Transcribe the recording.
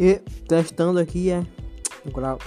E testando aqui é. Grau.